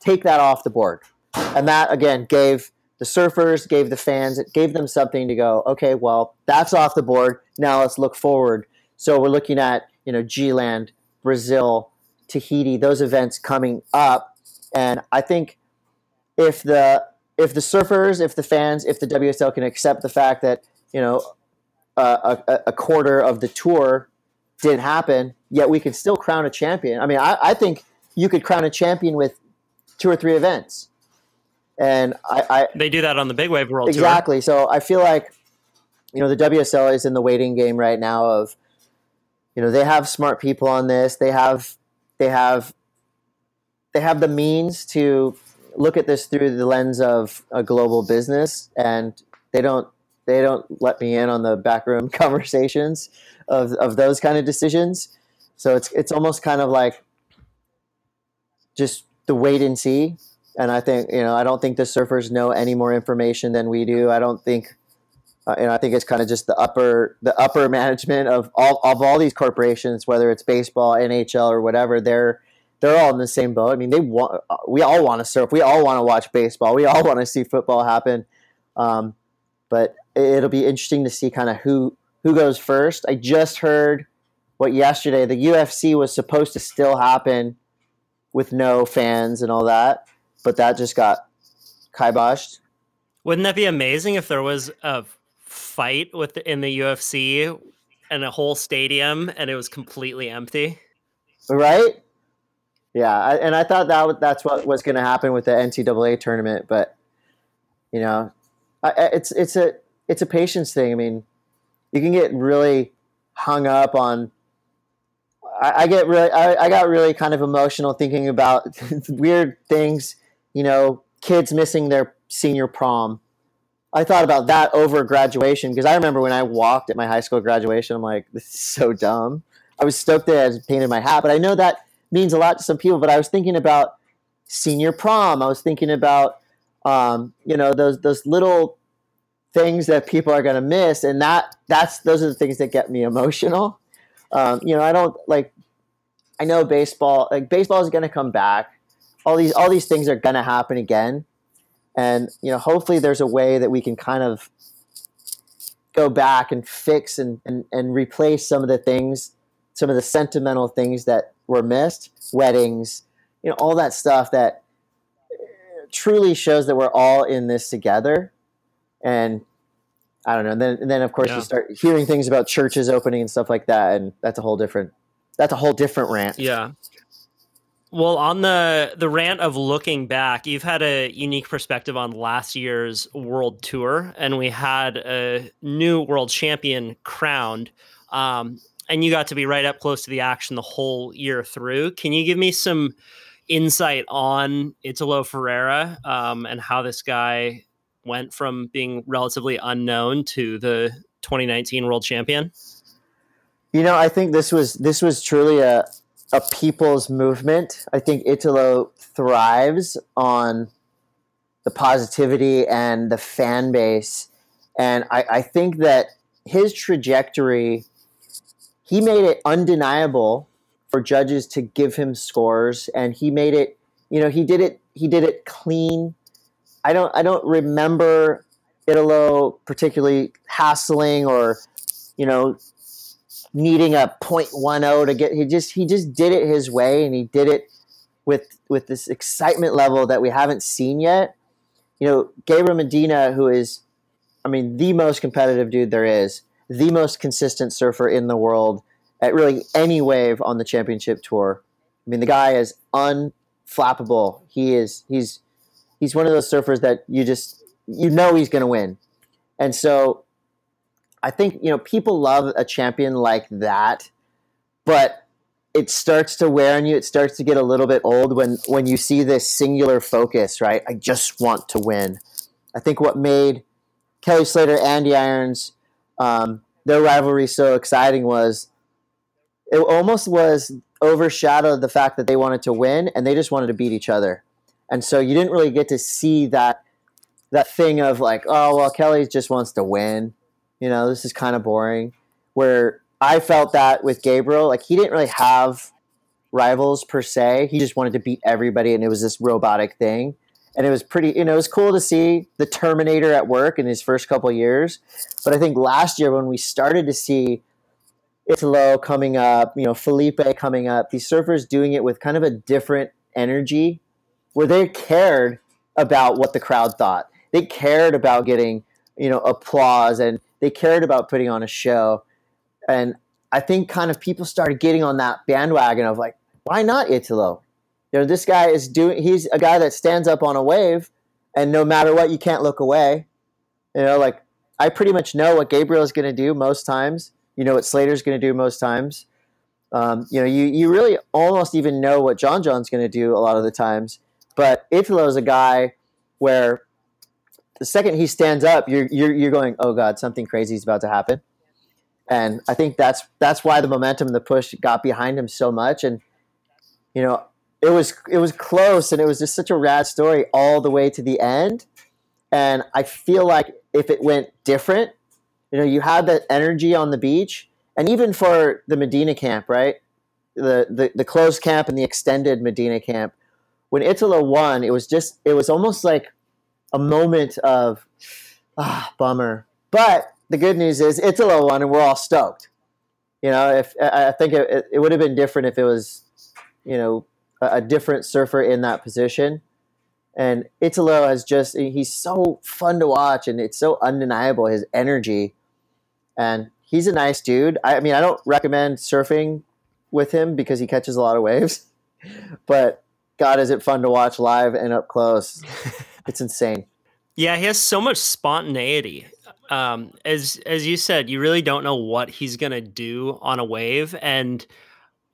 Take that off the board. And that, again, gave the surfers, gave the fans, it gave them something to go, okay, well, that's off the board. Now let's look forward. So we're looking at, you know, G-Land, Brazil, Tahiti, those events coming up. And I think if the if the surfers, if the fans, if the WSL can accept the fact that, you know, uh, a, a quarter of the tour didn't happen, yet we can still crown a champion. I mean, I, I think you could crown a champion with two or three events. And I, I they do that on the Big Wave World exactly. Tour. So I feel like you know the WSL is in the waiting game right now. Of you know they have smart people on this. They have they have they have the means to look at this through the lens of a global business, and they don't they don't let me in on the backroom conversations of, of those kind of decisions. So it's it's almost kind of like just the wait and see. And I think you know I don't think the surfers know any more information than we do. I don't think. Uh, and I think it's kind of just the upper the upper management of all of all these corporations, whether it's baseball, NHL, or whatever. They're they're all in the same boat. I mean, they want we all want to surf. We all want to watch baseball. We all want to see football happen. Um, but it'll be interesting to see kind of who who goes first. I just heard what yesterday the UFC was supposed to still happen with no fans and all that, but that just got kiboshed. Wouldn't that be amazing if there was a fight with in the UFC and a whole stadium and it was completely empty? Right? Yeah, I, and I thought that that's what was going to happen with the NCAA tournament, but you know, I, it's it's a it's a patience thing. I mean, you can get really hung up on. I, I get really, I, I got really kind of emotional thinking about weird things. You know, kids missing their senior prom. I thought about that over graduation because I remember when I walked at my high school graduation, I'm like, this is so dumb. I was stoked that I painted my hat, but I know that means a lot to some people. But I was thinking about senior prom. I was thinking about, um, you know, those those little things that people are going to miss and that that's those are the things that get me emotional um, you know i don't like i know baseball like baseball is going to come back all these all these things are going to happen again and you know hopefully there's a way that we can kind of go back and fix and, and, and replace some of the things some of the sentimental things that were missed weddings you know all that stuff that truly shows that we're all in this together and I don't know. And then, and then of course, yeah. you start hearing things about churches opening and stuff like that, and that's a whole different that's a whole different rant. Yeah. Well, on the the rant of looking back, you've had a unique perspective on last year's world tour, and we had a new world champion crowned. Um, and you got to be right up close to the action the whole year through. Can you give me some insight on Italo Ferreira um, and how this guy went from being relatively unknown to the 2019 world champion? You know, I think this was this was truly a a people's movement. I think Italo thrives on the positivity and the fan base, and I, I think that his trajectory, he made it undeniable for judges to give him scores, and he made it. You know, he did it. He did it clean. I don't. I don't remember Italo particularly hassling or, you know, needing a 0.10 to get. He just he just did it his way, and he did it with with this excitement level that we haven't seen yet. You know, Gabriel Medina, who is, I mean, the most competitive dude there is, the most consistent surfer in the world at really any wave on the championship tour. I mean, the guy is unflappable. He is he's he's one of those surfers that you just you know he's going to win. And so I think, you know, people love a champion like that, but it starts to wear on you. It starts to get a little bit old when when you see this singular focus, right? I just want to win. I think what made Kelly Slater, Andy Irons, um, their rivalry so exciting was it almost was overshadowed the fact that they wanted to win and they just wanted to beat each other. And so you didn't really get to see that that thing of like, oh well, Kelly just wants to win. You know, this is kind of boring. Where I felt that with Gabriel, like he didn't really have rivals per se. He just wanted to beat everybody, and it was this robotic thing. And it was pretty, you know, it was cool to see the Terminator at work in his first couple years. But I think last year when we started to see Italo coming up, you know, Felipe coming up, these surfers doing it with kind of a different energy where they cared about what the crowd thought. They cared about getting, you know, applause and they cared about putting on a show. And I think kind of people started getting on that bandwagon of like, why not Italo? You know, this guy is doing, he's a guy that stands up on a wave and no matter what, you can't look away. You know, like I pretty much know what Gabriel is going to do most times you know what Slater's going to do most times. Um, you know, you, you really almost even know what John John's going to do a lot of the times. But Italo is a guy where the second he stands up, you're, you're, you're going, oh God, something crazy is about to happen. And I think that's that's why the momentum and the push got behind him so much. And you know, it was it was close, and it was just such a rad story all the way to the end. And I feel like if it went different, you know, you had that energy on the beach, and even for the Medina camp, right? The, the the closed camp and the extended Medina camp. When Italo won, it was just it was almost like a moment of ah bummer. But the good news is Italo won, and we're all stoked. You know, if I think it, it would have been different if it was, you know, a, a different surfer in that position. And Italo has just, he's so fun to watch and it's so undeniable, his energy and he's a nice dude. I, I mean, I don't recommend surfing with him because he catches a lot of waves, but God, is it fun to watch live and up close? it's insane. Yeah, he has so much spontaneity. Um, as as you said, you really don't know what he's gonna do on a wave, and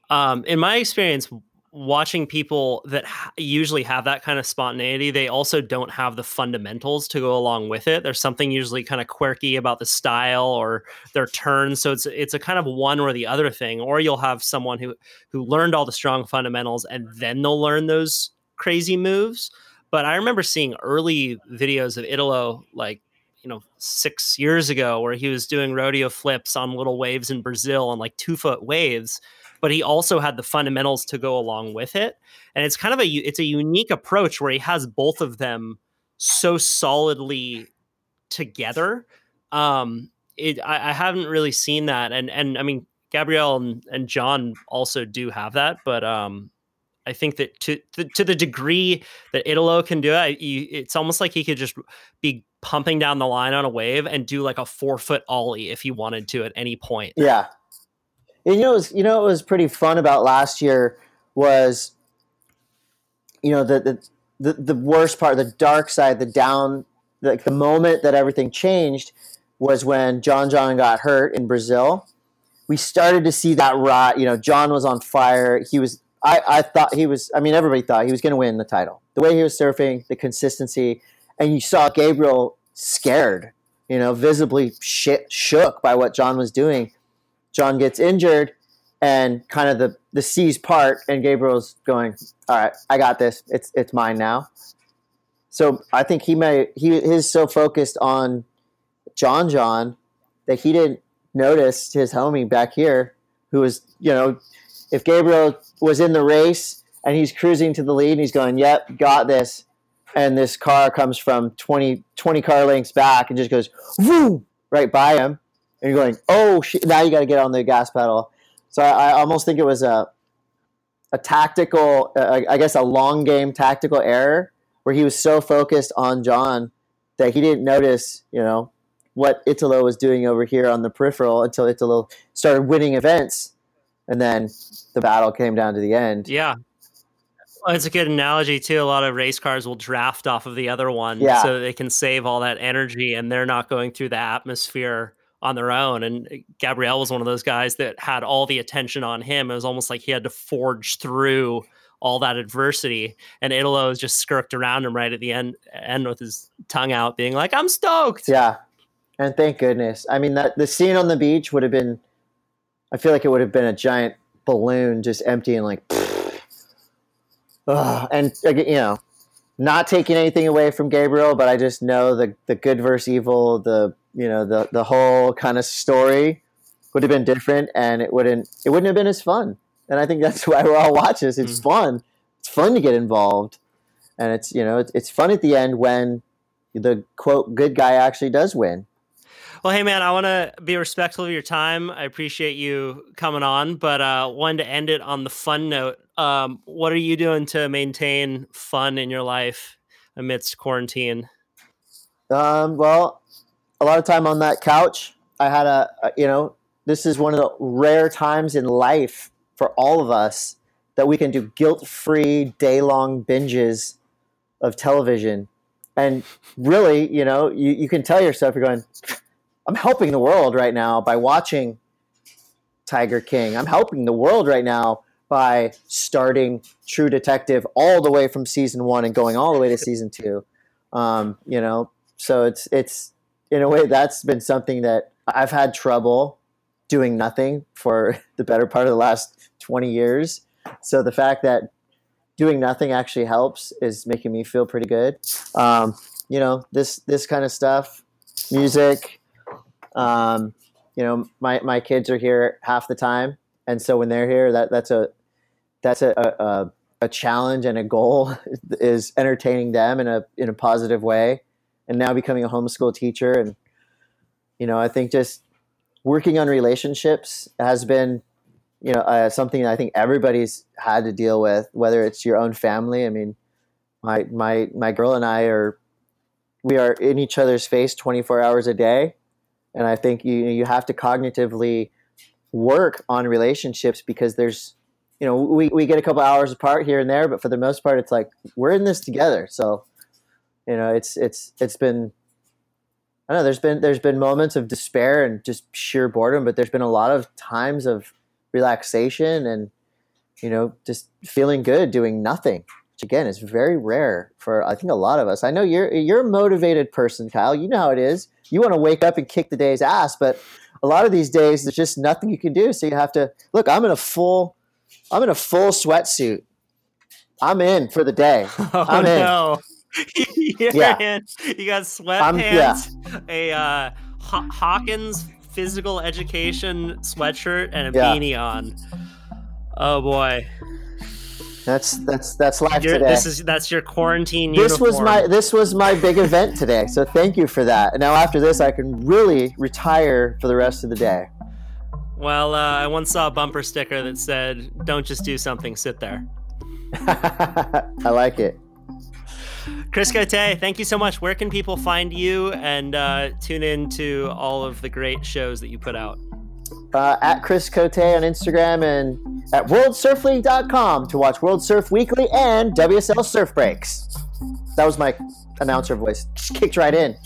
um, in my experience, watching people that ha- usually have that kind of spontaneity, they also don't have the fundamentals to go along with it. There's something usually kind of quirky about the style or their turn, so it's it's a kind of one or the other thing. Or you'll have someone who who learned all the strong fundamentals and then they'll learn those crazy moves. But I remember seeing early videos of Italo like you know six years ago where he was doing rodeo flips on little waves in Brazil on like two foot waves but he also had the fundamentals to go along with it. And it's kind of a it's a unique approach where he has both of them so solidly together. Um, it, I, I haven't really seen that, and and I mean Gabriel and, and John also do have that, but um, I think that to, to, to the degree that Italo can do it, it's almost like he could just be pumping down the line on a wave and do like a four foot ollie if he wanted to at any point. Yeah, and you know, was, you know, what was pretty fun about last year was, you know, the, the the the worst part, the dark side, the down, like the moment that everything changed was when John John got hurt in Brazil. we started to see that rot. You know, John was on fire. He was. I, I thought he was. I mean, everybody thought he was going to win the title. The way he was surfing, the consistency, and you saw Gabriel scared. You know, visibly shit, shook by what John was doing. John gets injured, and kind of the the seas part, and Gabriel's going, "All right, I got this. It's it's mine now." So I think he may he is so focused on John John that he didn't notice his homie back here, who was you know, if Gabriel was in the race and he's cruising to the lead and he's going, "Yep, got this," and this car comes from 20, 20 car lengths back and just goes woo right by him, and you're going, "Oh shit!" Now you got to get on the gas pedal. So I, I almost think it was a a tactical, uh, I guess, a long game tactical error where he was so focused on John that he didn't notice, you know, what Italo was doing over here on the peripheral until Italo started winning events, and then the battle came down to the end. Yeah. Well, it's a good analogy too. A lot of race cars will draft off of the other one Yeah. so they can save all that energy and they're not going through the atmosphere on their own. And uh, Gabriel was one of those guys that had all the attention on him. It was almost like he had to forge through all that adversity. And Italo just skirked around him right at the end end with his tongue out, being like, I'm stoked. Yeah, and thank goodness. I mean, that the scene on the beach would have been. I feel like it would have been a giant balloon just emptying, like. And you know, not taking anything away from Gabriel, but I just know the the good versus evil, the you know the the whole kind of story would have been different, and it wouldn't it wouldn't have been as fun. And I think that's why we're all watching this. It's fun. It's fun to get involved, and it's you know it's, it's fun at the end when the quote good guy actually does win. Well, hey man, I want to be respectful of your time. I appreciate you coming on, but uh, wanted to end it on the fun note. Um, what are you doing to maintain fun in your life amidst quarantine? Um, well, a lot of time on that couch. I had a, a, you know, this is one of the rare times in life for all of us that we can do guilt-free day-long binges of television. And really, you know, you, you can tell yourself, you're going, I'm helping the world right now by watching Tiger King. I'm helping the world right now by starting True Detective all the way from season one and going all the way to season two. Um, you know, so it's it's in a way that's been something that I've had trouble doing nothing for the better part of the last 20 years. So the fact that doing nothing actually helps is making me feel pretty good. Um, you know, this this kind of stuff, music. Um, you know, my, my kids are here half the time, and so when they're here, that that's a that's a, a, a challenge and a goal is entertaining them in a in a positive way, and now becoming a homeschool teacher, and you know, I think just working on relationships has been you know uh, something I think everybody's had to deal with, whether it's your own family. I mean, my my my girl and I are we are in each other's face 24 hours a day. And i think you you have to cognitively work on relationships because there's you know we, we get a couple hours apart here and there but for the most part it's like we're in this together. So you know it's it's it's been i don't know there's been there's been moments of despair and just sheer boredom but there's been a lot of times of relaxation and you know just feeling good doing nothing which again is very rare for I think a lot of us. I know you're you're a motivated person, Kyle. You know how it is. You want to wake up and kick the day's ass, but a lot of these days there's just nothing you can do. So you have to look. I'm in a full, I'm in a full sweatsuit. I'm in for the day. Oh I'm in. no. Yeah. in. You got I'm- yeah. sweatpants, a uh, Haw- Hawkins physical education sweatshirt, and a Yeah. beanie on. Oh boy, That's that's that's life You're- today. this is that's your quarantine. this was my this was my big event today. So thank you for that. And now after this, I can really retire for the rest of the day. Well, uh, I once saw a bumper sticker that said, "Don't just do something, sit there." I like it. Chris Cote, thank you so much. Where can people find you and uh, tune in to all of the great shows that you put out? uh, at Chris Cote on Instagram and at WorldSurfLeague.com to watch World Surf Weekly and WSL Surf Breaks. That was my announcer voice. Just kicked right in.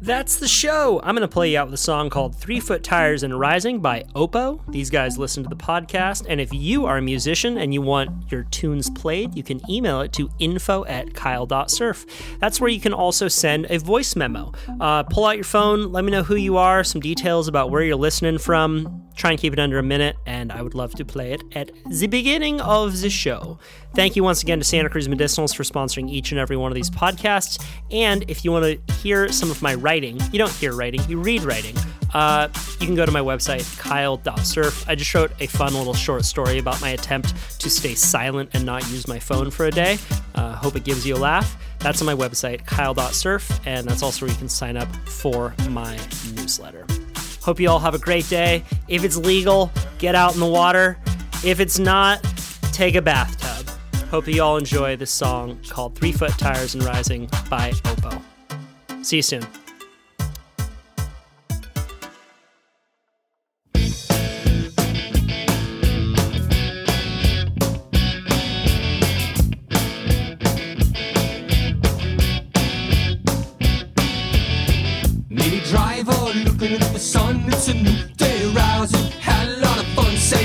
That's the show. I'm going to play you out with a song called Three Foot Tires and Rising by Oppo. These guys listen to the podcast. And if you are a musician and you want your tunes played, you can email it to info at kyle.surf. That's where you can also send a voice memo. Uh, pull out your phone, let me know who you are, some details about where you're listening from. Try and keep it under a minute, and I would love to play it at the beginning of the show. Thank you once again to Santa Cruz Medicinals for sponsoring each and every one of these podcasts. And if you want to hear some of my writing, you don't hear writing, you read writing. Uh, you can go to my website, kyle.surf. I just wrote a fun little short story about my attempt to stay silent and not use my phone for a day. Uh, hope it gives you a laugh. That's on my website, kyle.surf, and that's also where you can sign up for my newsletter. Hope you all have a great day. If it's legal, get out in the water. If it's not, take a bathtub. Hope you all enjoy this song called Three Foot Tires and Rising by Oppo. See you soon.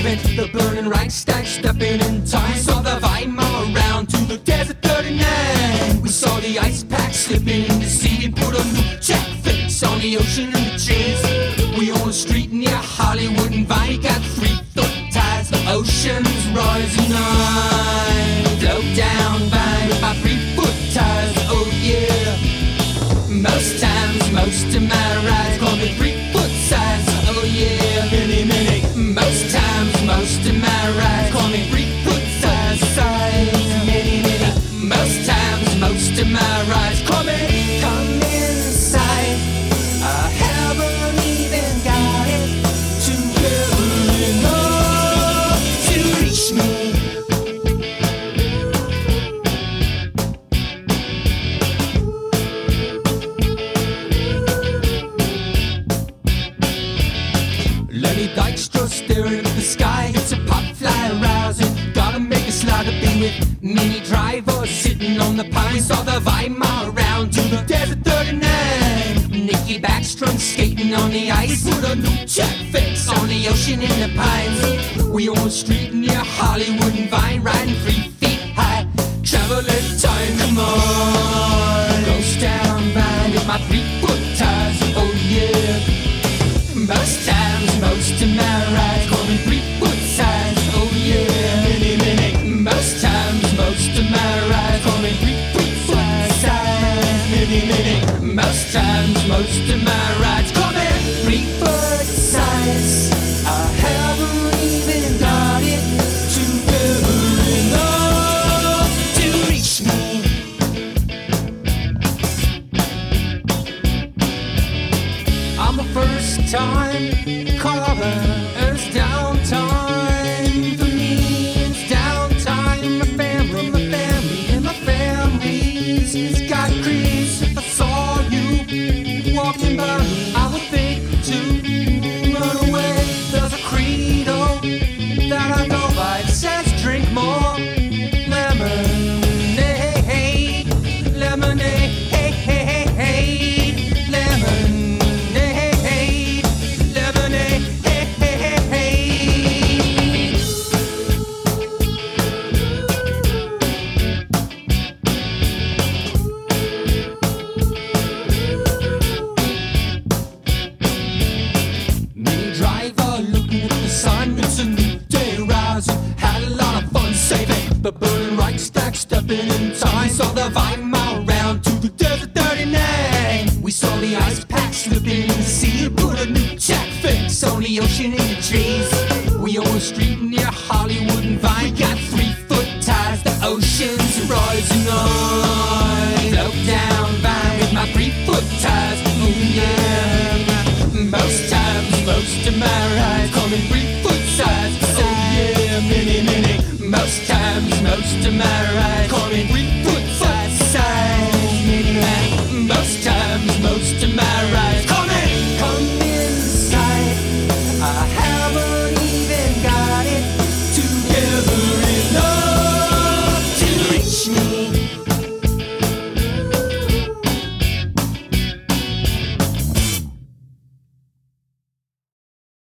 Fun saving the burning Reichstag, stepping in time caller. It's downtime for me. It's downtime. My family, my family, and my family's got crease. If I saw you walking by